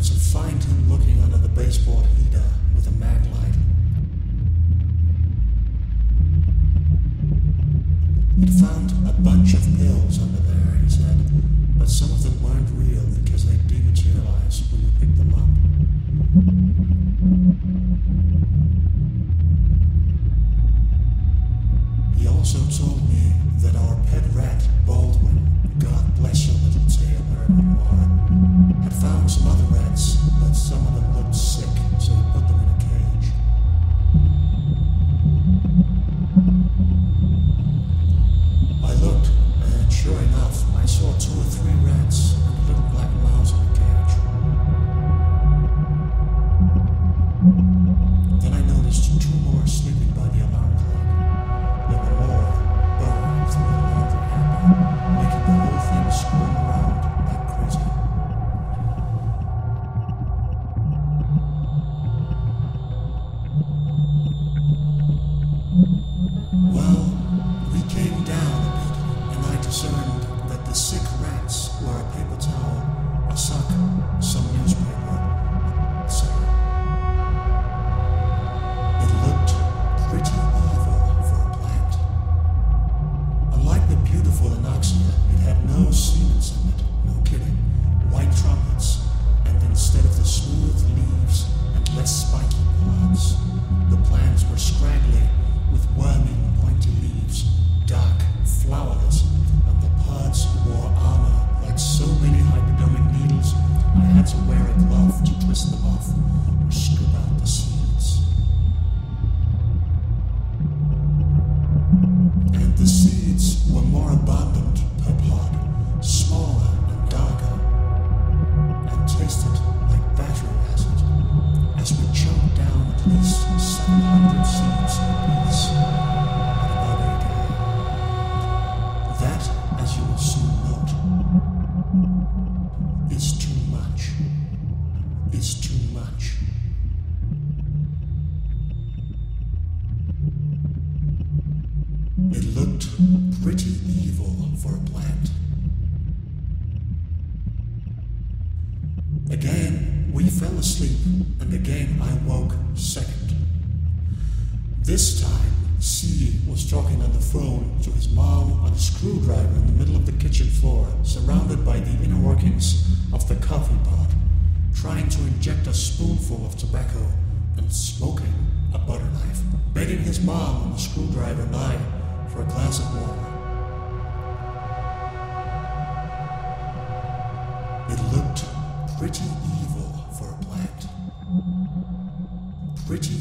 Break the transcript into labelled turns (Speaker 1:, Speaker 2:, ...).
Speaker 1: So find him looking under the baseboard heater with a mag light. It found a bunch of pills under there, he said, but some of them weren't real because they dematerialized when you picked them up. He also told sinner. to you twist them off. It looked pretty evil for a plant. Again, we fell asleep, and again I woke second. This time, C was talking on the phone to his mom on a screwdriver in the middle of the kitchen floor, surrounded by the inner workings of the coffee pot, trying to inject a spoonful of tobacco and smoking a butter knife, begging his mom on the screwdriver knife for a glass of water. It looked pretty evil for a plant. Pretty